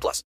plus.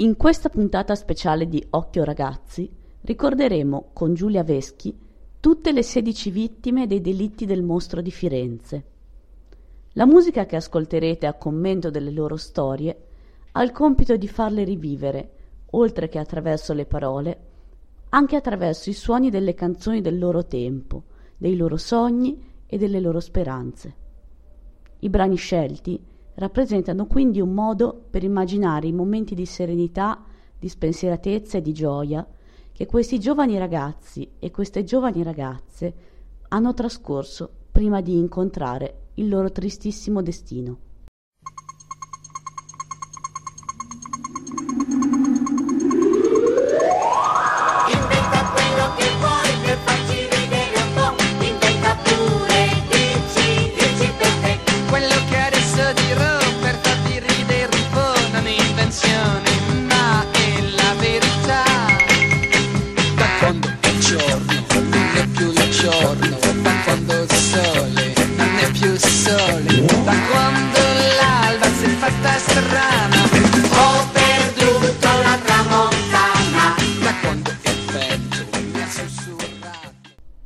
In questa puntata speciale di Occhio Ragazzi ricorderemo con Giulia Veschi tutte le 16 vittime dei delitti del mostro di Firenze. La musica che ascolterete a commento delle loro storie ha il compito di farle rivivere, oltre che attraverso le parole, anche attraverso i suoni delle canzoni del loro tempo, dei loro sogni e delle loro speranze. I brani scelti rappresentano quindi un modo per immaginare i momenti di serenità, di spensieratezza e di gioia che questi giovani ragazzi e queste giovani ragazze hanno trascorso prima di incontrare il loro tristissimo destino.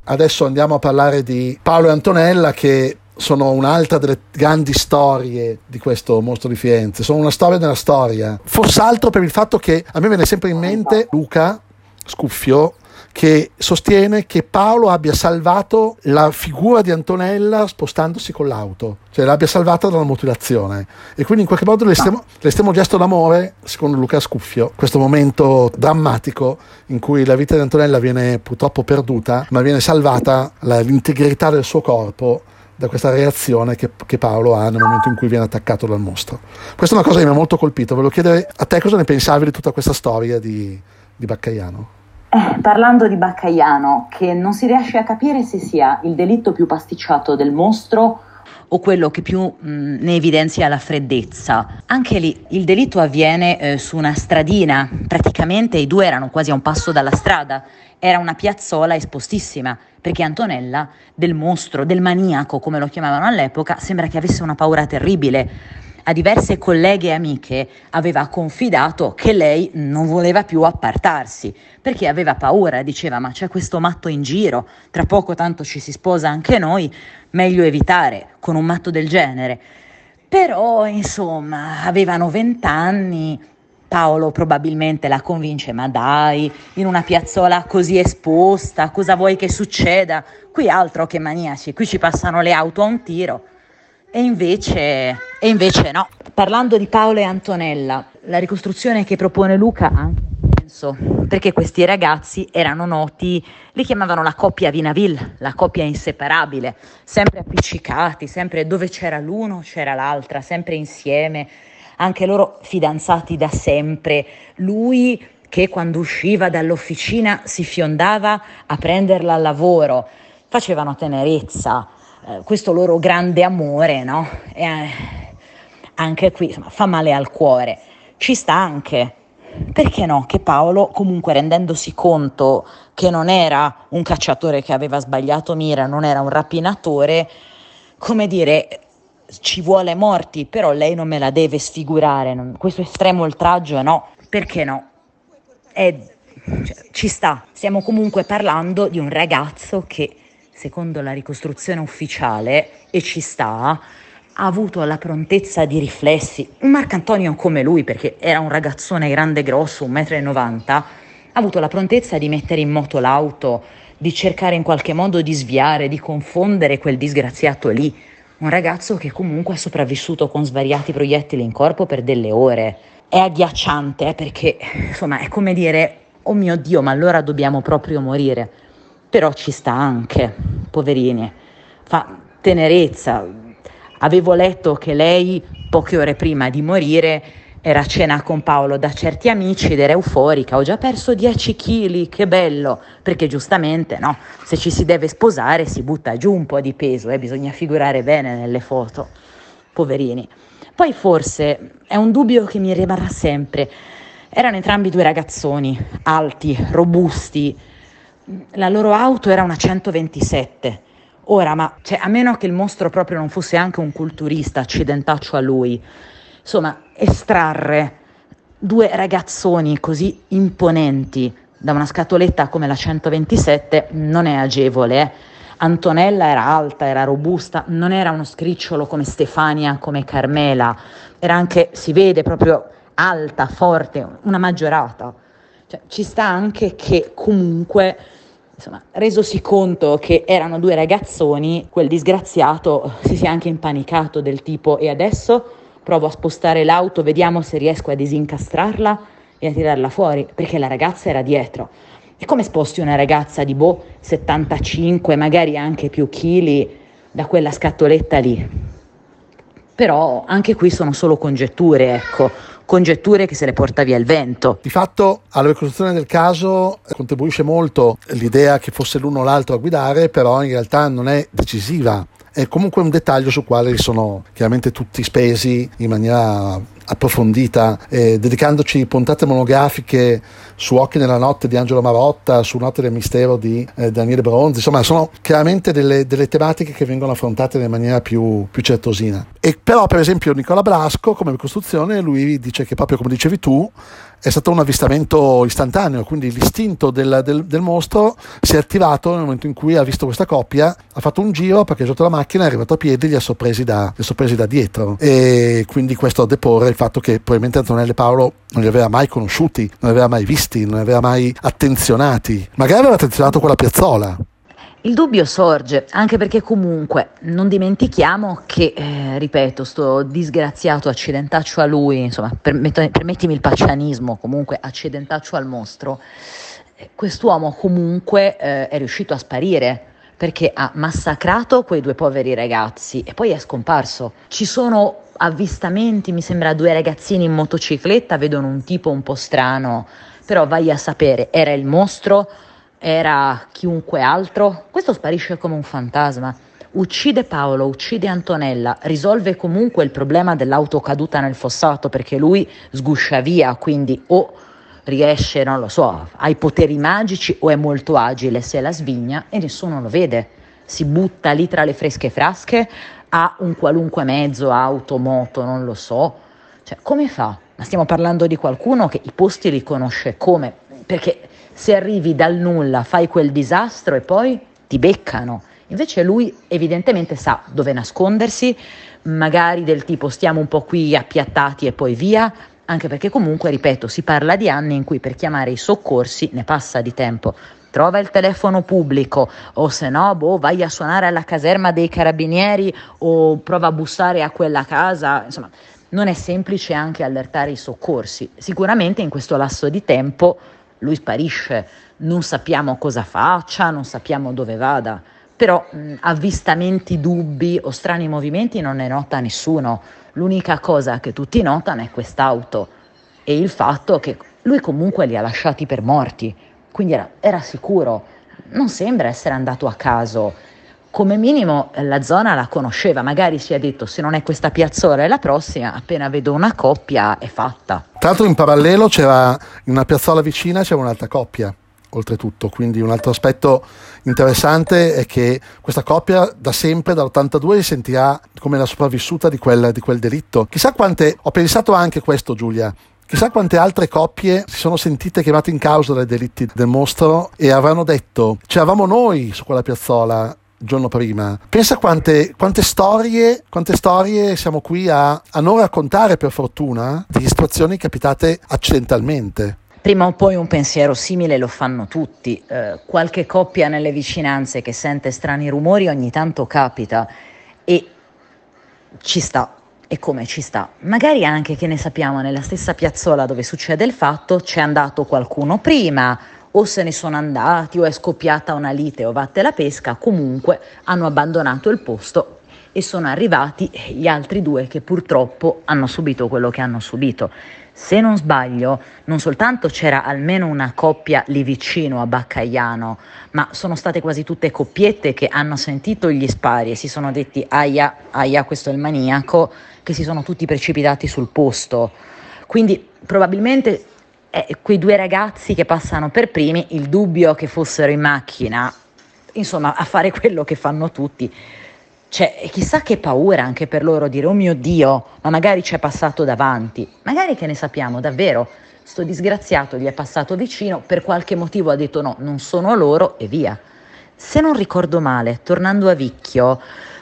Adesso andiamo a parlare di Paolo e Antonella che sono un'altra delle grandi storie di questo mostro di Firenze. Sono una storia nella storia. Forse altro per il fatto che a me viene sempre in mente Luca Scuffio che sostiene che Paolo abbia salvato la figura di Antonella spostandosi con l'auto, cioè l'abbia salvata dalla mutilazione. E quindi in qualche modo l'estremo, l'estremo gesto d'amore, secondo Luca Scuffio, questo momento drammatico in cui la vita di Antonella viene purtroppo perduta, ma viene salvata la- l'integrità del suo corpo da questa reazione che, che Paolo ha nel momento in cui viene attaccato dal mostro. Questa è una cosa che mi ha molto colpito. Volevo chiedere a te cosa ne pensavi di tutta questa storia di, di Baccaiano. Eh, parlando di Baccaiano, che non si riesce a capire se sia il delitto più pasticciato del mostro o quello che più mh, ne evidenzia la freddezza. Anche lì il delitto avviene eh, su una stradina, praticamente i due erano quasi a un passo dalla strada, era una piazzola espostissima, perché Antonella del mostro, del maniaco, come lo chiamavano all'epoca, sembra che avesse una paura terribile. A diverse colleghe e amiche aveva confidato che lei non voleva più appartarsi, perché aveva paura, diceva ma c'è questo matto in giro, tra poco tanto ci si sposa anche noi, meglio evitare con un matto del genere. Però, insomma, avevano vent'anni, Paolo probabilmente la convince, ma dai, in una piazzola così esposta, cosa vuoi che succeda? Qui altro che maniaci, qui ci passano le auto a un tiro. E invece, e invece no. Parlando di Paolo e Antonella, la ricostruzione che propone Luca ha anche senso, perché questi ragazzi erano noti, li chiamavano la coppia Vinaville, la coppia inseparabile, sempre appiccicati, sempre dove c'era l'uno c'era l'altra, sempre insieme, anche loro fidanzati da sempre. Lui che quando usciva dall'officina si fiondava a prenderla al lavoro, facevano tenerezza, eh, questo loro grande amore, no? E, eh, anche qui insomma, fa male al cuore. Ci sta anche, perché no, che Paolo, comunque rendendosi conto che non era un cacciatore che aveva sbagliato mira, non era un rapinatore, come dire, ci vuole morti, però lei non me la deve sfigurare, non- questo estremo oltraggio no, perché no? È- cioè, ci sta, stiamo comunque parlando di un ragazzo che, secondo la ricostruzione ufficiale, e ci sta, ha avuto la prontezza di riflessi, un Marcantonio come lui, perché era un ragazzone grande e grosso, 1,90 m, ha avuto la prontezza di mettere in moto l'auto, di cercare in qualche modo di sviare, di confondere quel disgraziato lì. Un ragazzo che comunque ha sopravvissuto con svariati proiettili in corpo per delle ore. È agghiacciante eh, perché, insomma, è come dire, oh mio Dio, ma allora dobbiamo proprio morire. Però ci sta anche, poverini. Fa tenerezza. Avevo letto che lei, poche ore prima di morire, era a cena con Paolo da certi amici ed era euforica, ho già perso 10 kg, che bello, perché giustamente no, se ci si deve sposare si butta giù un po' di peso, eh, bisogna figurare bene nelle foto, poverini. Poi forse è un dubbio che mi rimarrà sempre, erano entrambi due ragazzoni, alti, robusti, la loro auto era una 127. Ora, ma cioè, a meno che il mostro proprio non fosse anche un culturista, accidentaccio a lui, insomma, estrarre due ragazzoni così imponenti da una scatoletta come la 127 non è agevole. eh. Antonella era alta, era robusta, non era uno scricciolo come Stefania, come Carmela, era anche, si vede proprio alta, forte, una maggiorata. Cioè, ci sta anche che comunque, insomma, resosi conto che erano due ragazzoni, quel disgraziato si sia anche impanicato del tipo e adesso provo a spostare l'auto, vediamo se riesco a disincastrarla e a tirarla fuori, perché la ragazza era dietro. E come sposti una ragazza di boh 75, magari anche più chili, da quella scatoletta lì? Però anche qui sono solo congetture, ecco, congetture che se le porta via il vento. Di fatto alla ricostruzione del caso contribuisce molto l'idea che fosse l'uno o l'altro a guidare, però in realtà non è decisiva. È comunque un dettaglio sul quale sono chiaramente tutti spesi in maniera approfondita, eh, dedicandoci puntate monografiche su Occhi nella notte di Angelo Marotta, su Notte del mistero di eh, Daniele Bronzi, insomma sono chiaramente delle, delle tematiche che vengono affrontate in maniera più, più certosina. E però per esempio Nicola Blasco come ricostruzione lui dice che proprio come dicevi tu è stato un avvistamento istantaneo, quindi l'istinto del, del, del, mostro si è attivato nel momento in cui ha visto questa coppia, ha fatto un giro perché sotto la macchina è arrivato a piedi e li ha sorpresi da, ha sorpresi da dietro. E quindi questo a deporre il fatto che probabilmente Antonello e Paolo non li aveva mai conosciuti, non li aveva mai visti, non li aveva mai attenzionati. Magari aveva attenzionato quella piazzola. Il dubbio sorge, anche perché comunque non dimentichiamo che, eh, ripeto, sto disgraziato accidentaccio a lui, insomma, permet- permettimi il paccianismo, comunque accidentaccio al mostro, eh, quest'uomo comunque eh, è riuscito a sparire perché ha massacrato quei due poveri ragazzi e poi è scomparso. Ci sono avvistamenti, mi sembra due ragazzini in motocicletta, vedono un tipo un po' strano, però vai a sapere, era il mostro? Era chiunque altro, questo sparisce come un fantasma. Uccide Paolo, uccide Antonella, risolve comunque il problema dell'auto caduta nel fossato perché lui sguscia via, quindi o riesce, non lo so, ha i poteri magici o è molto agile, se la svigna e nessuno lo vede. Si butta lì tra le fresche frasche, ha un qualunque mezzo, auto, moto, non lo so. Cioè, come fa? Ma stiamo parlando di qualcuno che i posti li conosce come? Perché se arrivi dal nulla, fai quel disastro e poi ti beccano. Invece lui evidentemente sa dove nascondersi, magari del tipo stiamo un po' qui appiattati e poi via, anche perché comunque, ripeto, si parla di anni in cui per chiamare i soccorsi ne passa di tempo. Trova il telefono pubblico o se no, boh, vai a suonare alla caserma dei carabinieri o prova a bussare a quella casa, insomma, non è semplice anche allertare i soccorsi. Sicuramente in questo lasso di tempo lui sparisce, non sappiamo cosa faccia, non sappiamo dove vada, però mh, avvistamenti, dubbi o strani movimenti non ne nota nessuno. L'unica cosa che tutti notano è quest'auto e il fatto che lui comunque li ha lasciati per morti, quindi era, era sicuro, non sembra essere andato a caso. Come minimo la zona la conosceva, magari si è detto se non è questa piazzola è la prossima, appena vedo una coppia è fatta. Tra l'altro in parallelo c'era in una piazzola vicina c'era un'altra coppia, oltretutto, quindi un altro aspetto interessante è che questa coppia da sempre, dall'82, si sentirà come la sopravvissuta di quel, di quel delitto. Chissà quante, ho pensato anche questo Giulia, Chissà quante altre coppie si sono sentite chiamate in causa dai delitti del mostro e avranno detto: C'eravamo noi su quella piazzola, giorno prima. Pensa quante, quante storie, quante storie siamo qui a, a non raccontare per fortuna di situazioni capitate accidentalmente. Prima o poi un pensiero simile lo fanno tutti. Eh, qualche coppia nelle vicinanze che sente strani rumori ogni tanto capita e ci sta. E come ci sta? Magari anche che ne sappiamo nella stessa piazzola dove succede il fatto c'è andato qualcuno prima o se ne sono andati o è scoppiata una lite o vatte la pesca, comunque hanno abbandonato il posto e sono arrivati gli altri due che purtroppo hanno subito quello che hanno subito. Se non sbaglio, non soltanto c'era almeno una coppia lì vicino a Baccaiano, ma sono state quasi tutte coppiette che hanno sentito gli spari e si sono detti aia, aia, questo è il maniaco, che si sono tutti precipitati sul posto. Quindi probabilmente eh, quei due ragazzi che passano per primi, il dubbio che fossero in macchina, insomma, a fare quello che fanno tutti. Cioè, chissà che paura anche per loro dire, oh mio Dio, ma magari ci è passato davanti. Magari che ne sappiamo davvero, sto disgraziato gli è passato vicino, per qualche motivo ha detto no, non sono loro e via. Se non ricordo male, tornando a Vicchio,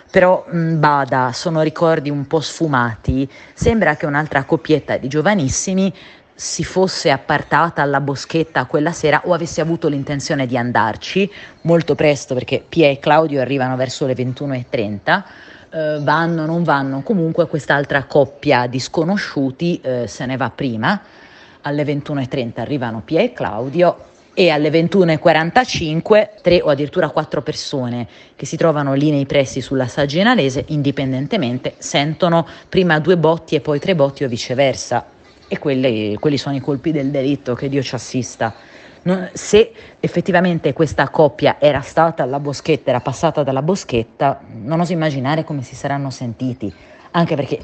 però mh, bada, sono ricordi un po' sfumati, sembra che un'altra coppietta di giovanissimi si fosse appartata alla boschetta quella sera o avesse avuto l'intenzione di andarci molto presto perché Pia e Claudio arrivano verso le 21.30 eh, vanno non vanno comunque quest'altra coppia di sconosciuti eh, se ne va prima. Alle 21.30 arrivano Pia e Claudio e alle 21.45 tre o addirittura quattro persone che si trovano lì nei pressi sulla Sagginalese indipendentemente sentono prima due botti e poi tre botti o viceversa e quelli, quelli sono i colpi del delitto, che Dio ci assista. Non- se effettivamente questa coppia era stata alla boschetta, era passata dalla boschetta, non oso immaginare come si saranno sentiti, anche perché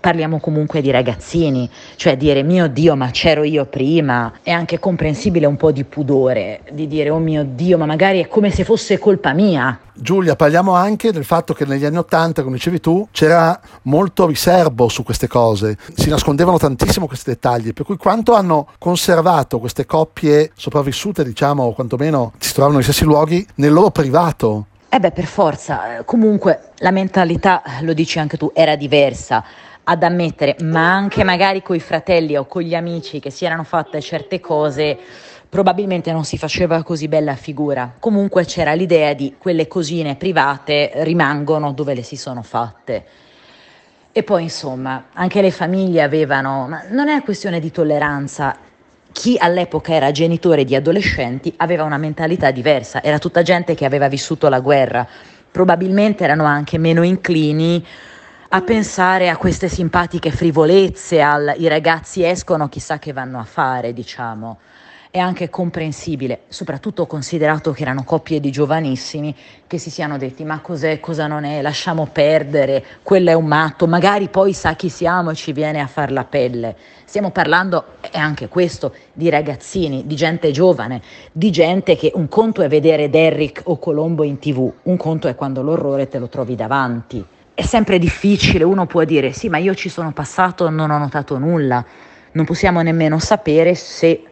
parliamo comunque di ragazzini, cioè dire mio Dio ma c'ero io prima, è anche comprensibile un po' di pudore, di dire oh mio Dio ma magari è come se fosse colpa mia. Giulia, parliamo anche del fatto che negli anni Ottanta, come dicevi tu, c'era molto riservo su queste cose, si nascondevano tantissimo questi dettagli, per cui quanto hanno conservato queste coppie sopravvissute, diciamo, o quantomeno si trovavano nei stessi luoghi, nel loro privato. Eh beh, per forza, comunque la mentalità, lo dici anche tu, era diversa ad ammettere, ma anche magari con i fratelli o con gli amici che si erano fatte certe cose, probabilmente non si faceva così bella figura. Comunque c'era l'idea di quelle cosine private rimangono dove le si sono fatte. E poi insomma, anche le famiglie avevano, ma non è questione di tolleranza, chi all'epoca era genitore di adolescenti aveva una mentalità diversa, era tutta gente che aveva vissuto la guerra, probabilmente erano anche meno inclini a pensare a queste simpatiche frivolezze, al i ragazzi escono, chissà che vanno a fare, diciamo. È anche comprensibile, soprattutto considerato che erano coppie di giovanissimi che si siano detti ma cos'è, cosa non è, lasciamo perdere, quello è un matto, magari poi sa chi siamo e ci viene a far la pelle. Stiamo parlando, è anche questo, di ragazzini, di gente giovane, di gente che un conto è vedere Derrick o Colombo in tv, un conto è quando l'orrore te lo trovi davanti è sempre difficile, uno può dire sì, ma io ci sono passato non ho notato nulla, non possiamo nemmeno sapere se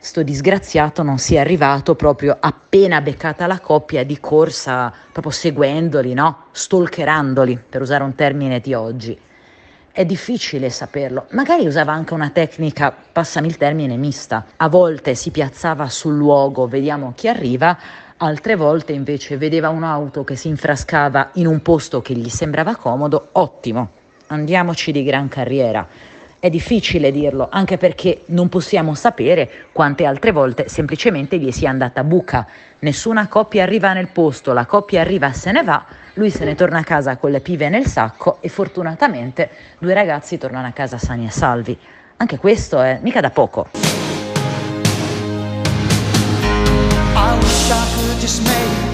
sto disgraziato non sia arrivato proprio appena beccata la coppia di corsa, proprio seguendoli, no? Stalkerandoli, per usare un termine di oggi. È difficile saperlo. Magari usava anche una tecnica, passami il termine, mista. A volte si piazzava sul luogo, vediamo chi arriva, altre volte invece vedeva un'auto che si infrascava in un posto che gli sembrava comodo, ottimo, andiamoci di gran carriera. È difficile dirlo, anche perché non possiamo sapere quante altre volte semplicemente gli sia andata buca. Nessuna coppia arriva nel posto, la coppia arriva, se ne va, lui se ne torna a casa con le pive nel sacco e fortunatamente due ragazzi tornano a casa sani e salvi. Anche questo è mica da poco. I just make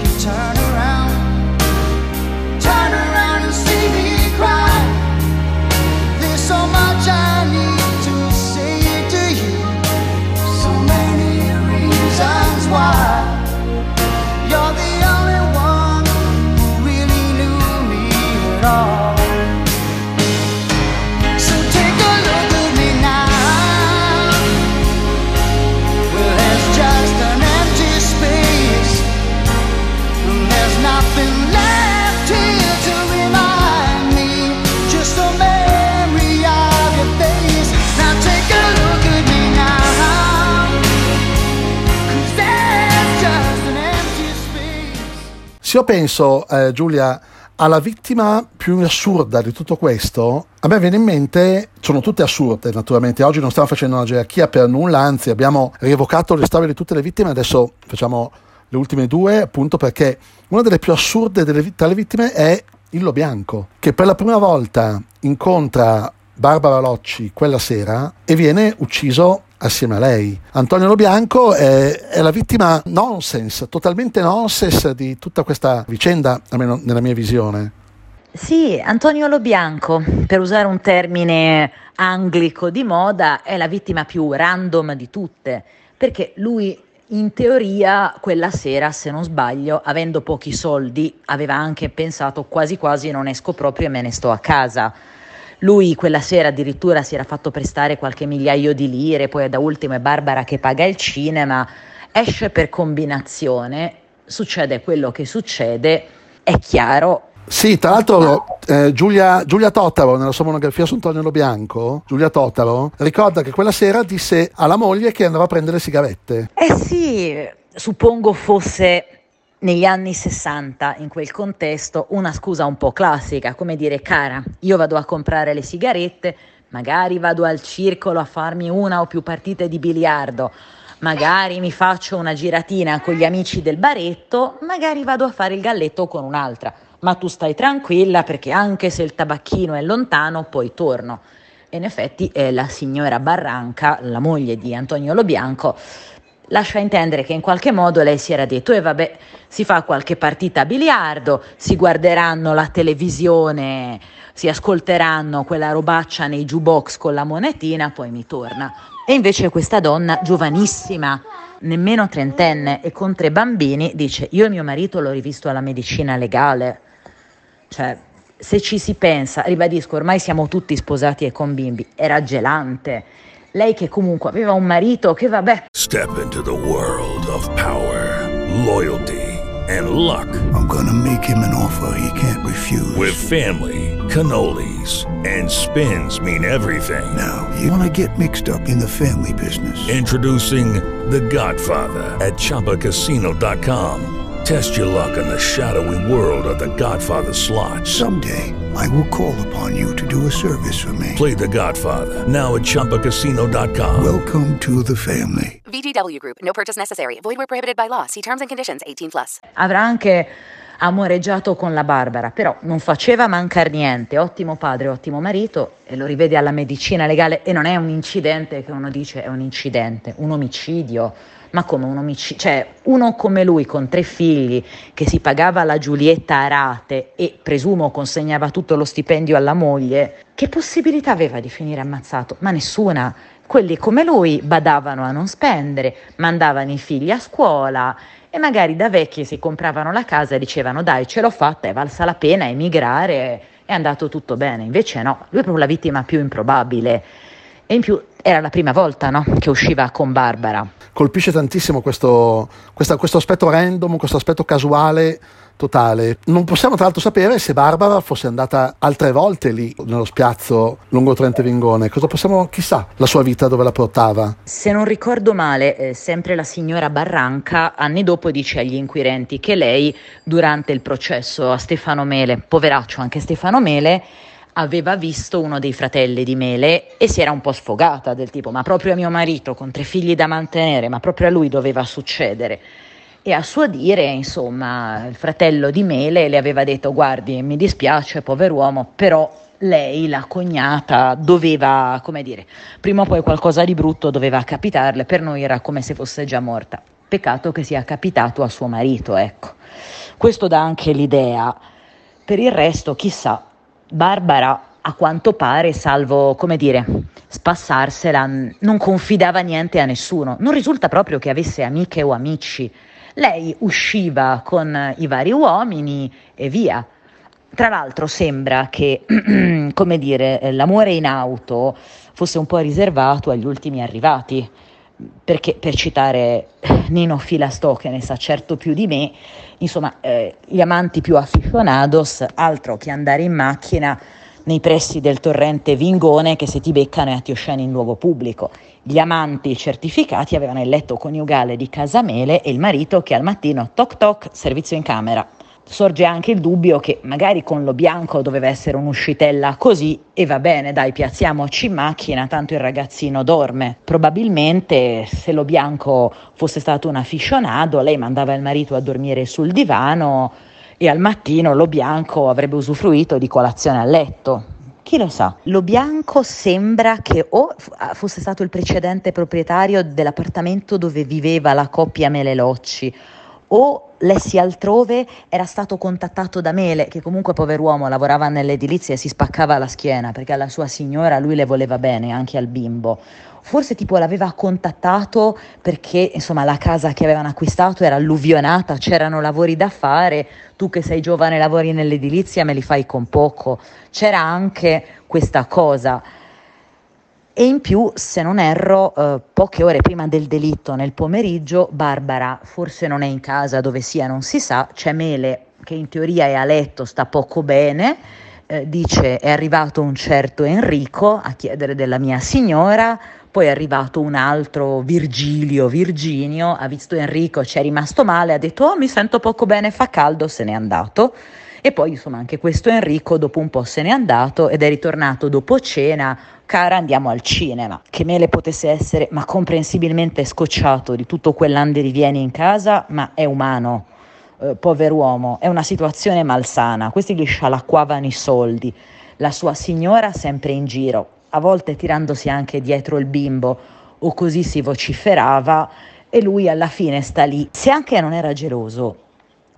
Se io penso, eh, Giulia, alla vittima più assurda di tutto questo, a me viene in mente, sono tutte assurde naturalmente, oggi non stiamo facendo una gerarchia per nulla, anzi abbiamo rievocato le storie di tutte le vittime, adesso facciamo le ultime due, appunto perché una delle più assurde delle, tra le vittime è Illo Bianco, che per la prima volta incontra Barbara Locci quella sera e viene ucciso assieme a lei. Antonio Lo Bianco è, è, la vittima nonsense, totalmente nonsense di tutta questa vicenda, almeno nella mia visione. Sì, Antonio Lo Bianco, per usare un termine anglico di moda, è la vittima più random di tutte, perché lui in teoria quella sera, se non sbaglio, avendo pochi soldi, aveva anche pensato quasi quasi non esco proprio e me ne sto a casa. Lui quella sera addirittura si era fatto prestare qualche migliaio di lire, poi da ultimo è Barbara che paga il cinema, esce per combinazione, succede quello che succede, è chiaro. Sì, tra l'altro eh, Giulia, Giulia Totaro, nella sua monografia su Antonio Lo Bianco, Giulia Totaro, ricorda che quella sera disse alla moglie che andava a prendere sigarette. Eh sì, suppongo fosse negli anni 60, in quel contesto, una scusa un po' classica, come dire, cara, io vado a comprare le sigarette, magari vado al circolo a farmi una o più partite di biliardo, magari mi faccio una giratina con gli amici del baretto, magari vado a fare il galletto con un'altra, ma tu stai tranquilla perché anche se il tabacchino è lontano, poi torno. E in effetti eh, la signora Barranca, la moglie di Antonio Lo Bianco, lascia intendere che in qualche modo lei si era detto, e eh vabbè, si fa qualche partita a biliardo, si guarderanno la televisione, si ascolteranno quella robaccia nei jukebox con la monetina, poi mi torna. E invece questa donna, giovanissima, nemmeno trentenne e con tre bambini, dice, io e mio marito l'ho rivisto alla medicina legale. Cioè, se ci si pensa, ribadisco, ormai siamo tutti sposati e con bimbi, era gelante. Lei che comunque aveva un marito che vabbè. Step into the world of power, loyalty and luck. I'm gonna make him an offer he can't refuse. With family, cannolis and spins mean everything. Now, you wanna get mixed up in the family business. Introducing The Godfather at ChumbaCasino.com. Test your luck in the shadowy world of The Godfather slot. Someday, I will call upon you to do a service for me. Play The Godfather now at ChumbaCasino.com. Welcome to the family. VGW Group. No purchase necessary. Void where prohibited by law. See terms and conditions. 18 plus. Avrà anche amoreggiato con la Barbara, però non faceva mancare niente. Ottimo padre, ottimo marito e lo rivede alla medicina legale e non è un incidente che uno dice è un incidente, un omicidio. Ma come un omicidio? Cioè, uno come lui con tre figli che si pagava la Giulietta a rate e presumo consegnava tutto lo stipendio alla moglie, che possibilità aveva di finire ammazzato? Ma nessuna. Quelli come lui badavano a non spendere, mandavano i figli a scuola e magari da vecchi si compravano la casa e dicevano dai ce l'ho fatta, è valsa la pena emigrare, è andato tutto bene. Invece no, lui è proprio la vittima più improbabile. E in più era la prima volta no, che usciva con Barbara. Colpisce tantissimo questo, questa, questo aspetto random, questo aspetto casuale totale. Non possiamo tra l'altro sapere se Barbara fosse andata altre volte lì nello spiazzo lungo Trente Vingone. Cosa possiamo, chissà, la sua vita dove la portava. Se non ricordo male, eh, sempre la signora Barranca anni dopo dice agli inquirenti che lei durante il processo a Stefano Mele, poveraccio anche Stefano Mele, aveva visto uno dei fratelli di Mele e si era un po' sfogata del tipo ma proprio a mio marito con tre figli da mantenere, ma proprio a lui doveva succedere. E a suo dire, insomma, il fratello di Mele le aveva detto guardi, mi dispiace, pover'uomo, però lei, la cognata, doveva, come dire, prima o poi qualcosa di brutto doveva capitarle, per noi era come se fosse già morta. Peccato che sia capitato a suo marito, ecco. Questo dà anche l'idea. Per il resto, chissà, Barbara, a quanto pare, salvo, come dire, spassarsela, non confidava niente a nessuno. Non risulta proprio che avesse amiche o amici. Lei usciva con i vari uomini e via. Tra l'altro sembra che, come dire, l'amore in auto fosse un po' riservato agli ultimi arrivati, perché per citare Nino Filastò, che ne sa certo più di me, insomma, eh, gli amanti più aficionados, altro che andare in macchina nei pressi del torrente Vingone che se ti beccano e ti osceni in luogo pubblico. Gli amanti certificati avevano il letto coniugale di Casamele e il marito che al mattino toc toc servizio in camera. Sorge anche il dubbio che magari con lo bianco doveva essere un'uscitella così e va bene, dai, piazziamoci in macchina, tanto il ragazzino dorme. Probabilmente se lo bianco fosse stato un aficionado, lei mandava il marito a dormire sul divano e al mattino lo bianco avrebbe usufruito di colazione a letto. Chi lo sa? Lo bianco sembra che o fosse stato il precedente proprietario dell'appartamento dove viveva la coppia Melelocci o lessi altrove era stato contattato da Mele, che comunque pover'uomo lavorava nell'edilizia e si spaccava la schiena perché alla sua signora lui le voleva bene, anche al bimbo. Forse tipo l'aveva contattato perché insomma la casa che avevano acquistato era alluvionata, c'erano lavori da fare, tu che sei giovane lavori nell'edilizia me li fai con poco. C'era anche questa cosa. E in più, se non erro, eh, poche ore prima del delitto, nel pomeriggio, Barbara forse non è in casa, dove sia non si sa, c'è Mele che in teoria è a letto, sta poco bene, eh, dice è arrivato un certo Enrico a chiedere della mia signora, poi è arrivato un altro Virgilio, Virginio, ha visto Enrico, ci è rimasto male, ha detto oh mi sento poco bene, fa caldo, se n'è andato. E poi insomma anche questo Enrico dopo un po' se n'è andato ed è ritornato dopo cena, cara andiamo al cinema. Che Mele potesse essere ma comprensibilmente scocciato di tutto quell'andirivieni in casa, ma è umano, eh, pover'uomo, è una situazione malsana, questi gli scialacquavano i soldi, la sua signora sempre in giro, a volte tirandosi anche dietro il bimbo o così si vociferava e lui alla fine sta lì. Se anche non era geloso,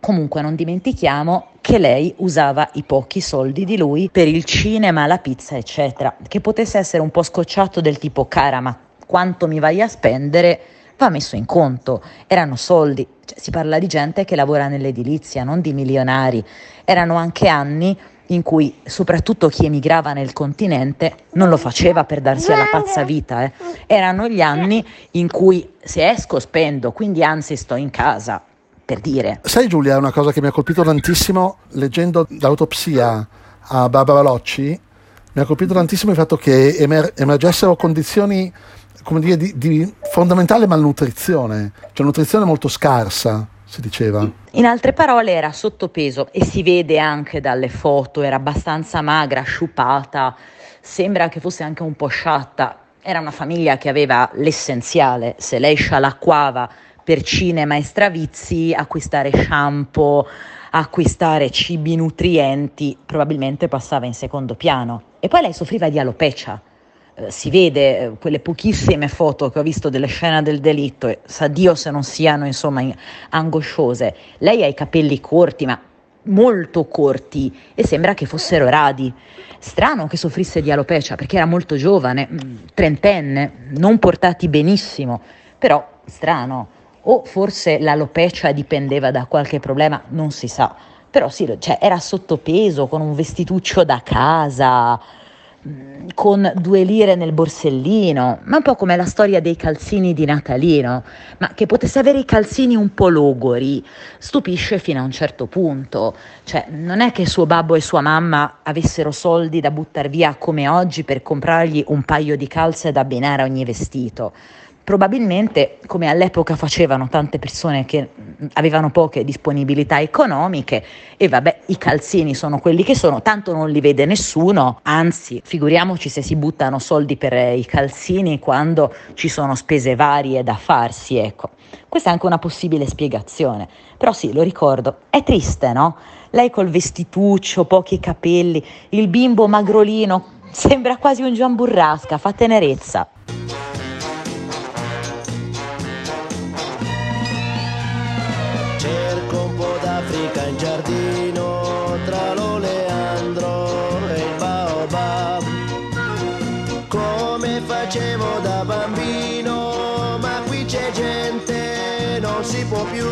Comunque non dimentichiamo che lei usava i pochi soldi di lui per il cinema, la pizza, eccetera, che potesse essere un po' scocciato del tipo cara, ma quanto mi vai a spendere va messo in conto. Erano soldi, cioè, si parla di gente che lavora nell'edilizia, non di milionari. Erano anche anni in cui soprattutto chi emigrava nel continente non lo faceva per darsi alla pazza vita, eh. erano gli anni in cui se esco spendo, quindi anzi sto in casa, per dire. Sai Giulia, una cosa che mi ha colpito tantissimo leggendo l'autopsia a Barbara Locci, mi ha colpito tantissimo il fatto che emer- emergessero condizioni come dire, di, di fondamentale malnutrizione, cioè nutrizione molto scarsa, si diceva. In altre parole era sottopeso e si vede anche dalle foto, era abbastanza magra, sciupata, sembra che fosse anche un po' sciatta. Era una famiglia che aveva l'essenziale, se lei scialacquava per cinema e stravizi, acquistare shampoo, acquistare cibi nutrienti, probabilmente passava in secondo piano. E poi lei soffriva di alopecia. Eh, si vede eh, quelle pochissime foto che ho visto delle scene del delitto, e sa Dio se non siano insomma in- angosciose. Lei ha i capelli corti, ma molto corti e sembra che fossero radi. Strano che soffrisse di alopecia perché era molto giovane, mm, trentenne, non portati benissimo, però strano. O forse l'alopecia dipendeva da qualche problema, non si sa. Però sì, cioè, era sottopeso, con un vestituccio da casa, mm, con due lire nel borsellino, ma un po' come la storia dei calzini di Natalino, ma che potesse avere i calzini un po' logori, stupisce fino a un certo punto. Cioè, non è che suo babbo e sua mamma avessero soldi da buttare via come oggi per comprargli un paio di calze da abbinare a ogni vestito. Probabilmente, come all'epoca facevano tante persone che avevano poche disponibilità economiche, e vabbè, i calzini sono quelli che sono, tanto non li vede nessuno, anzi, figuriamoci se si buttano soldi per eh, i calzini quando ci sono spese varie da farsi, ecco. Questa è anche una possibile spiegazione. Però sì, lo ricordo, è triste, no? Lei col vestituccio, pochi capelli, il bimbo magrolino, sembra quasi un Gian Burrasca, fa tenerezza. Qui c'è gente, non si può più.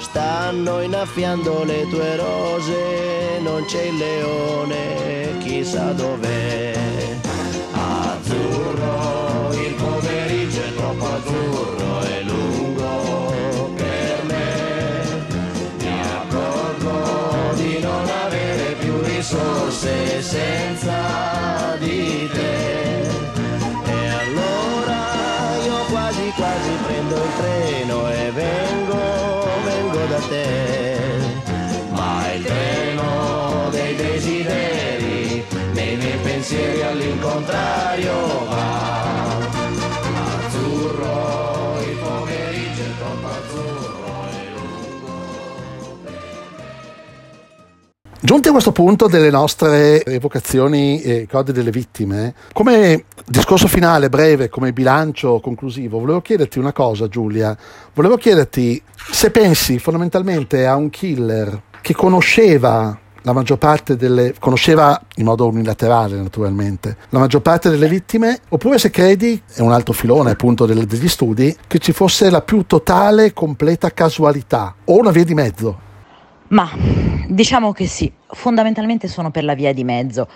Stanno innaffiando le tue rose, non c'è il leone, chissà dov'è. Azzurro, il pomeriggio è troppo azzurro e lungo per me. Mi accorgo di non avere più risorse senza contrario va. Azzurro, il pomeriggio è troppo azzurro e lungo. Giunti a questo punto delle nostre evocazioni e codi delle vittime, come discorso finale breve, come bilancio conclusivo, volevo chiederti una cosa Giulia, volevo chiederti se pensi fondamentalmente a un killer che conosceva la maggior parte delle conosceva in modo unilaterale naturalmente la maggior parte delle vittime oppure se credi è un altro filone appunto degli studi che ci fosse la più totale completa casualità o una via di mezzo Ma diciamo che sì, fondamentalmente sono per la via di mezzo.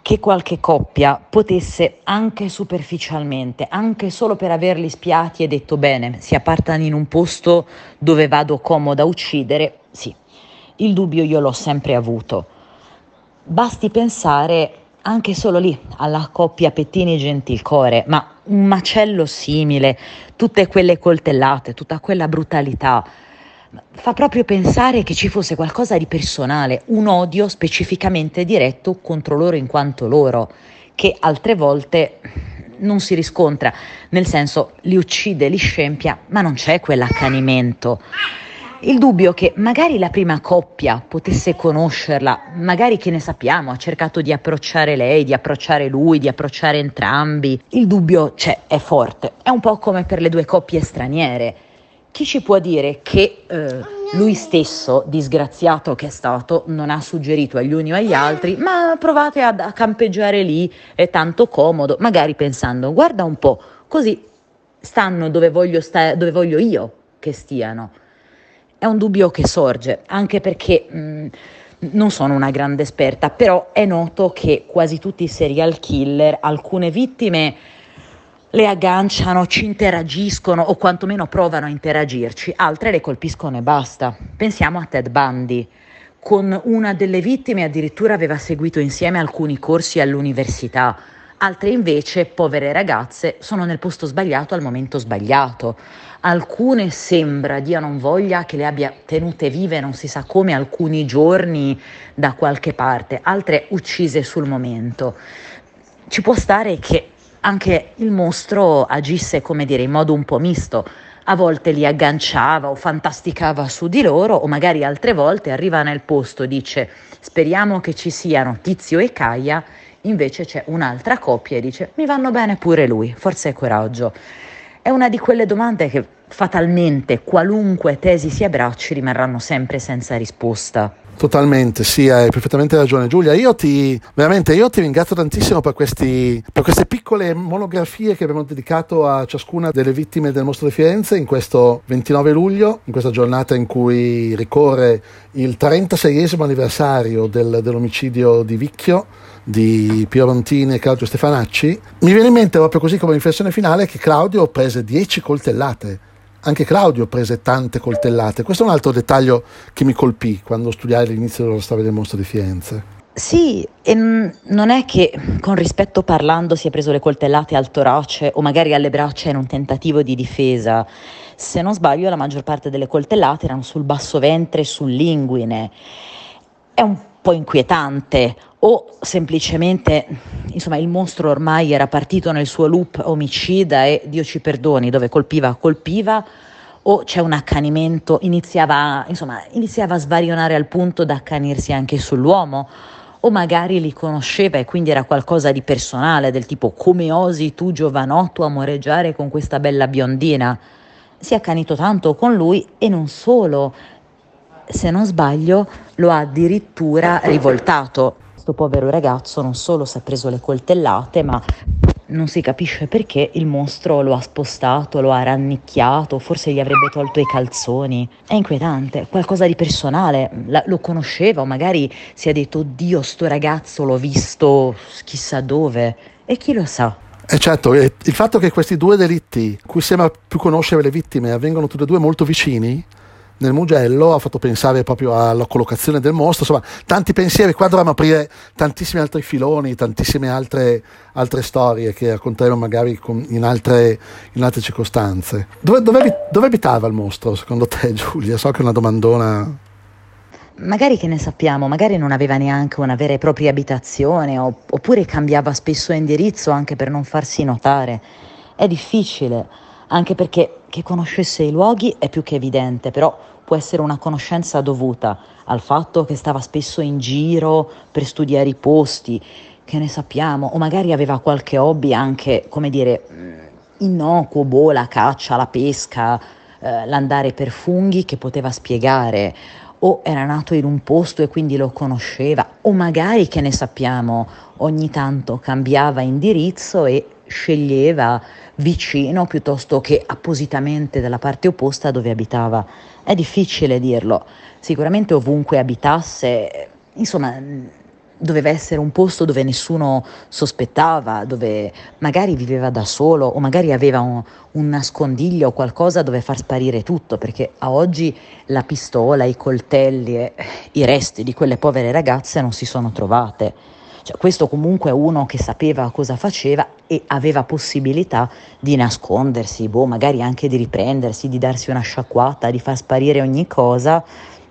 Che qualche coppia potesse anche superficialmente, anche solo per averli spiati e detto bene, si appartano in un posto dove vado comoda a uccidere, sì. Il dubbio io l'ho sempre avuto. Basti pensare anche solo lì alla coppia Pettini-Gentilcore, ma un macello simile, tutte quelle coltellate, tutta quella brutalità, fa proprio pensare che ci fosse qualcosa di personale, un odio specificamente diretto contro loro in quanto loro, che altre volte non si riscontra, nel senso li uccide, li scempia, ma non c'è quell'accanimento. Il dubbio che magari la prima coppia potesse conoscerla, magari che ne sappiamo, ha cercato di approcciare lei, di approcciare lui, di approcciare entrambi. Il dubbio c'è, è forte. È un po' come per le due coppie straniere. Chi ci può dire che eh, lui stesso, disgraziato che è stato, non ha suggerito agli uni o agli altri, ma provate ad- a campeggiare lì, è tanto comodo, magari pensando, guarda un po', così stanno dove voglio, sta- dove voglio io che stiano. È un dubbio che sorge, anche perché mh, non sono una grande esperta, però è noto che quasi tutti i serial killer, alcune vittime le agganciano, ci interagiscono o quantomeno provano a interagirci, altre le colpiscono e basta. Pensiamo a Ted Bundy. Con una delle vittime addirittura aveva seguito insieme alcuni corsi all'università, altre invece, povere ragazze, sono nel posto sbagliato al momento sbagliato. Alcune sembra diano voglia che le abbia tenute vive non si sa come alcuni giorni da qualche parte, altre uccise sul momento. Ci può stare che anche il mostro agisse, come dire, in modo un po' misto. A volte li agganciava o fantasticava su di loro, o magari altre volte arriva nel posto dice speriamo che ci siano Tizio e Caia, invece c'è un'altra coppia e dice mi vanno bene pure lui, forza e coraggio. È una di quelle domande che fatalmente, qualunque tesi si abbracci, rimarranno sempre senza risposta. Totalmente, sì, hai perfettamente ragione Giulia. Io ti, veramente, io ti ringrazio tantissimo per, questi, per queste piccole monografie che abbiamo dedicato a ciascuna delle vittime del mostro di Firenze in questo 29 luglio, in questa giornata in cui ricorre il 36esimo anniversario del- dell'omicidio di Vicchio di Piero Montini e Claudio Stefanacci. Mi viene in mente proprio così come riflessione finale che Claudio prese 10 coltellate anche Claudio prese tante coltellate. Questo è un altro dettaglio che mi colpì quando studiai l'inizio della storia del mostro di Firenze. Sì, e mm, non è che con rispetto parlando si è preso le coltellate al torace o magari alle braccia in un tentativo di difesa. Se non sbaglio, la maggior parte delle coltellate erano sul basso ventre e sull'inguine. È un po' inquietante o semplicemente, insomma, il mostro ormai era partito nel suo loop omicida e Dio ci perdoni, dove colpiva, colpiva o c'è un accanimento, iniziava, insomma, iniziava a svarionare al punto da accanirsi anche sull'uomo, o magari li conosceva e quindi era qualcosa di personale, del tipo come osi tu giovanotto amoreggiare con questa bella biondina? Si è accanito tanto con lui e non solo, se non sbaglio lo ha addirittura rivoltato. Questo povero ragazzo non solo si è preso le coltellate, ma non si capisce perché il mostro lo ha spostato, lo ha rannicchiato, forse gli avrebbe tolto i calzoni. È inquietante, qualcosa di personale, la- lo conosceva o magari si è detto Dio, sto ragazzo l'ho visto chissà dove. E chi lo sa? E certo, e il fatto che questi due delitti, cui sembra più conoscere le vittime, avvengono tutti e due molto vicini nel Mugello, ha fatto pensare proprio alla collocazione del mostro. Insomma, tanti pensieri. Qua dovremmo aprire tantissimi altri filoni, tantissime altre, altre storie che racconteremo magari con- in, altre, in altre circostanze. Dove, dove dove abitava il mostro, secondo te, Giulia? So che è una domandona. magari che ne sappiamo, magari non aveva neanche una vera e propria abitazione oppure cambiava spesso indirizzo anche per non farsi notare. È difficile, anche perché che conoscesse i luoghi è più che evidente, però può essere una conoscenza dovuta al fatto che stava spesso in giro per studiare i posti, che ne sappiamo, o magari aveva qualche hobby anche, come dire, mm, innocuo, boh, la caccia, la pesca, eh, l'andare per funghi che poteva spiegare, o era nato in un posto e quindi lo conosceva, o magari, che ne sappiamo, ogni tanto cambiava indirizzo e sceglieva vicino piuttosto che appositamente dalla parte opposta dove abitava. È difficile dirlo, sicuramente ovunque abitasse, insomma, doveva essere un posto dove nessuno sospettava, dove magari viveva da solo o magari aveva un, un nascondiglio o qualcosa dove far sparire tutto, perché a oggi la pistola, i coltelli e i resti di quelle povere ragazze non si sono trovate. Cioè, questo comunque è uno che sapeva cosa faceva e aveva possibilità di nascondersi, boh, magari anche di riprendersi, di darsi una sciacquata, di far sparire ogni cosa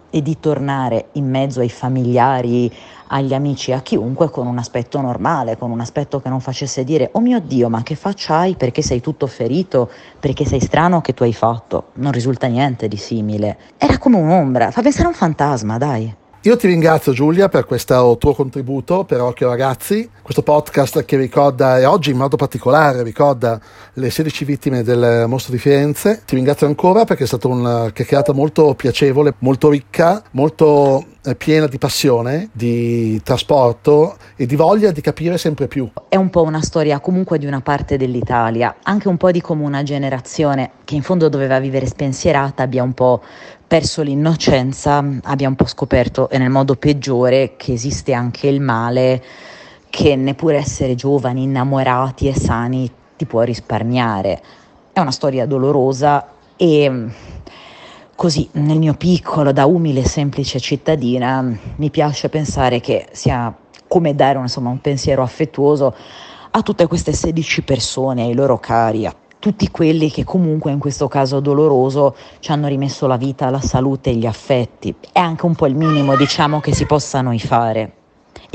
e di tornare in mezzo ai familiari, agli amici, a chiunque con un aspetto normale, con un aspetto che non facesse dire oh mio Dio, ma che faccia hai? Perché sei tutto ferito? Perché sei strano che tu hai fatto? Non risulta niente di simile. Era come un'ombra, fa pensare a un fantasma, dai. Io ti ringrazio Giulia per questo tuo contributo per Occhio Ragazzi, questo podcast che ricorda, e oggi in modo particolare ricorda le 16 vittime del mostro di Firenze. Ti ringrazio ancora perché è stata una chiacchierata molto piacevole, molto ricca, molto piena di passione, di trasporto e di voglia di capire sempre più. È un po' una storia comunque di una parte dell'Italia, anche un po' di come una generazione che in fondo doveva vivere spensierata abbia un po' perso l'innocenza, abbia un po' scoperto e nel modo peggiore che esiste anche il male che neppure essere giovani, innamorati e sani ti può risparmiare. È una storia dolorosa e così nel mio piccolo, da umile e semplice cittadina, mi piace pensare che sia come dare insomma, un pensiero affettuoso a tutte queste 16 persone, ai loro cari, a tutti quelli che comunque in questo caso doloroso ci hanno rimesso la vita, la salute e gli affetti. È anche un po' il minimo, diciamo, che si possa noi fare.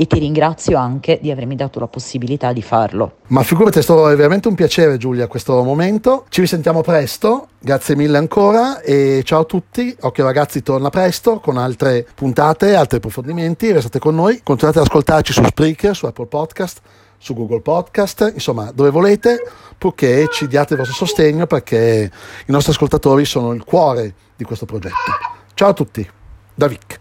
E ti ringrazio anche di avermi dato la possibilità di farlo. Ma figurati, è stato veramente un piacere Giulia questo momento. Ci risentiamo presto, grazie mille ancora e ciao a tutti. Occhio ragazzi torna presto con altre puntate, altri approfondimenti. Restate con noi, continuate ad ascoltarci su Spreaker, su Apple Podcast, su Google Podcast, insomma dove volete, purché ci diate il vostro sostegno perché i nostri ascoltatori sono il cuore di questo progetto. Ciao a tutti, da Vic.